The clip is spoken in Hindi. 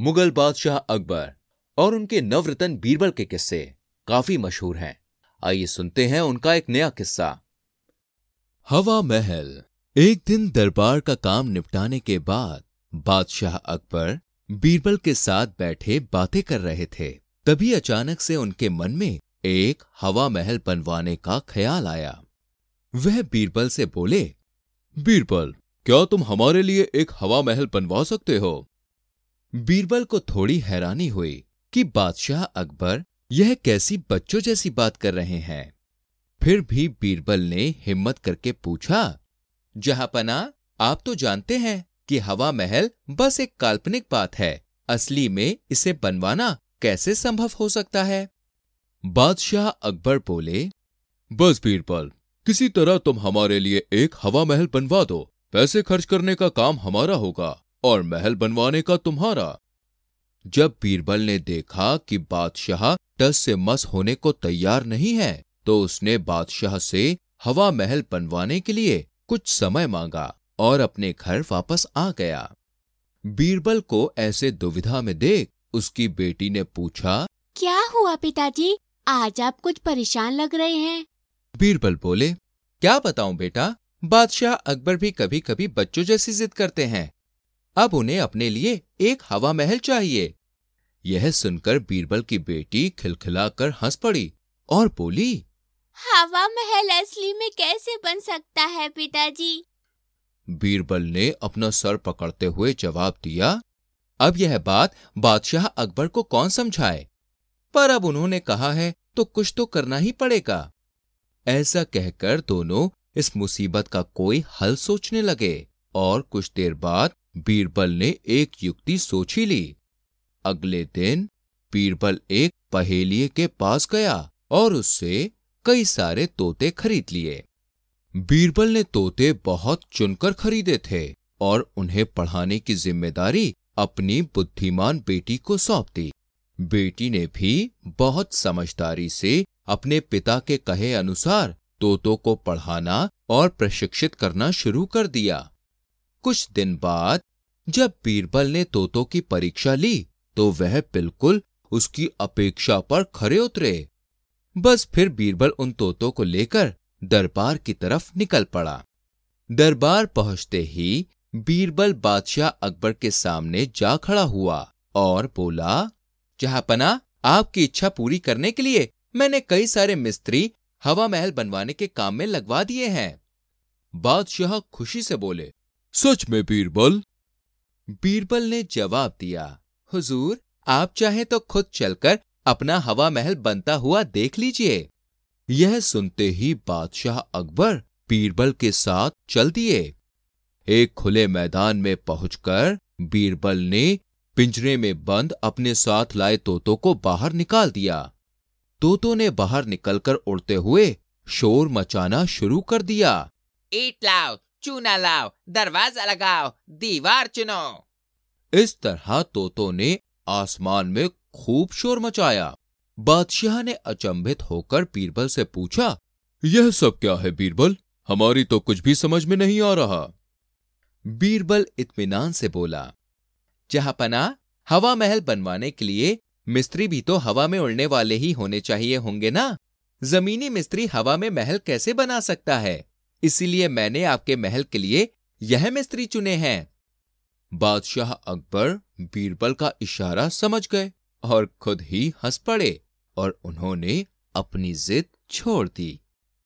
मुगल बादशाह अकबर और उनके नवरत्न बीरबल के किस्से काफ़ी मशहूर हैं। आइए सुनते हैं उनका एक नया किस्सा। हवा महल, एक दिन दरबार का काम निपटाने के बाद बादशाह अकबर बीरबल के साथ बैठे बातें कर रहे थे। तभी अचानक से उनके मन में एक हवा महल बनवाने का ख्याल आया। वह बीरबल से बोले, बीरबल, क्या तुम हमारे लिए एक हवा महल बनवा सकते हो? बीरबल को थोड़ी हैरानी हुई कि बादशाह अकबर यह कैसी बच्चों जैसी बात कर रहे हैं। फिर भी बीरबल ने हिम्मत करके पूछा जहापना आप तो जानते हैं कि हवा महल बस एक काल्पनिक बात है। असली में इसे बनवाना कैसे संभव हो सकता है? बादशाह अकबर बोले, बस बीरबल, किसी तरह तुम हमारे लिए एक हवा महल बनवा दो। पैसे खर्च करने का काम हमारा होगा। और महल बनवाने का तुम्हारा। जब बीरबल ने देखा कि बादशाह टस से मस होने को तैयार नहीं है तो उसने बादशाह से हवा महल बनवाने के लिए कुछ समय मांगा और अपने घर वापस आ गया। बीरबल को ऐसे दुविधा में देख उसकी बेटी ने पूछा क्या हुआ पिताजी? आज आप कुछ परेशान लग रहे हैं। बीरबल बोले क्या बताऊँ बेटा? बादशाह अकबर भी कभी कभी बच्चों जैसी जिद करते हैं। अब उन्हें अपने लिए एक हवा महल चाहिए। यह सुनकर बीरबल की बेटी खिलखिलाकर हंस पड़ी और बोली हवा महल असली में कैसे बन सकता है पिताजी? बीरबल ने अपना सर पकड़ते हुए जवाब दिया अब यह बात बादशाह अकबर को कौन समझाए? पर अब उन्होंने कहा है तो कुछ तो करना ही पड़ेगा। ऐसा कहकर दोनों इस मुसीबत का कोई हल सोचने लगे और कुछ देर बाद बीरबल ने एक युक्ति सोची ली। अगले दिन बीरबल एक पहेलिए के पास गया और उससे कई सारे तोते खरीद लिए। बीरबल ने तोते बहुत चुनकर खरीदे थे और उन्हें पढ़ाने की ज़िम्मेदारी अपनी बुद्धिमान बेटी को सौंप दी बेटी ने भी बहुत समझदारी से अपने पिता के कहे अनुसार तोतों को पढ़ाना और प्रशिक्षित करना शुरू कर दिया। कुछ दिन बाद जब बीरबल ने तोतों की परीक्षा ली तो वह बिल्कुल उसकी अपेक्षा पर खरे उतरे। बस फिर बीरबल उन तोतों को लेकर दरबार की तरफ़ निकल पड़ा। दरबार पहुँचते ही बीरबल बादशाह अकबर के सामने जा खड़ा हुआ और बोला, जहापना, आपकी इच्छा पूरी करने के लिए मैंने कई सारे मिस्त्री हवा महल बनवाने के काम में लगवा दिए हैं। बादशाह खुशी से बोले सच में बीरबल? बीरबल ने जवाब दिया हुजूर आप चाहे तो खुद चलकर अपना हवा महल बनता हुआ देख लीजिए। यह सुनते ही बादशाह अकबर बीरबल के साथ चल दिए। एक खुले मैदान में पहुंचकर बीरबल ने पिंजरे में बंद अपने साथ लाए तोतों को बाहर निकाल दिया। तोतों ने बाहर निकलकर उड़ते हुए शोर मचाना शुरू कर दिया। ईट लाओ चूना लाओ, दरवाज़ा लगाओ, दीवार चुनो। इस तरह तोतों ने आसमान में खूब शोर मचाया। बादशाह ने अचंभित होकर बीरबल से पूछा, यह सब क्या है बीरबल? हमारी तो कुछ भी समझ में नहीं आ रहा। बीरबल इत्मीनान से बोला जहापना हवा महल बनवाने के लिए मिस्त्री भी तो हवा में उड़ने वाले ही होने चाहिए होंगे ना? जमीनी मिस्त्री हवा में महल कैसे बना सकता है? इसीलिए मैंने आपके महल के लिए यह मिस्त्री चुने हैं। बादशाह अकबर बीरबल का इशारा समझ गए और खुद ही हंस पड़े और उन्होंने अपनी जिद छोड़ दी।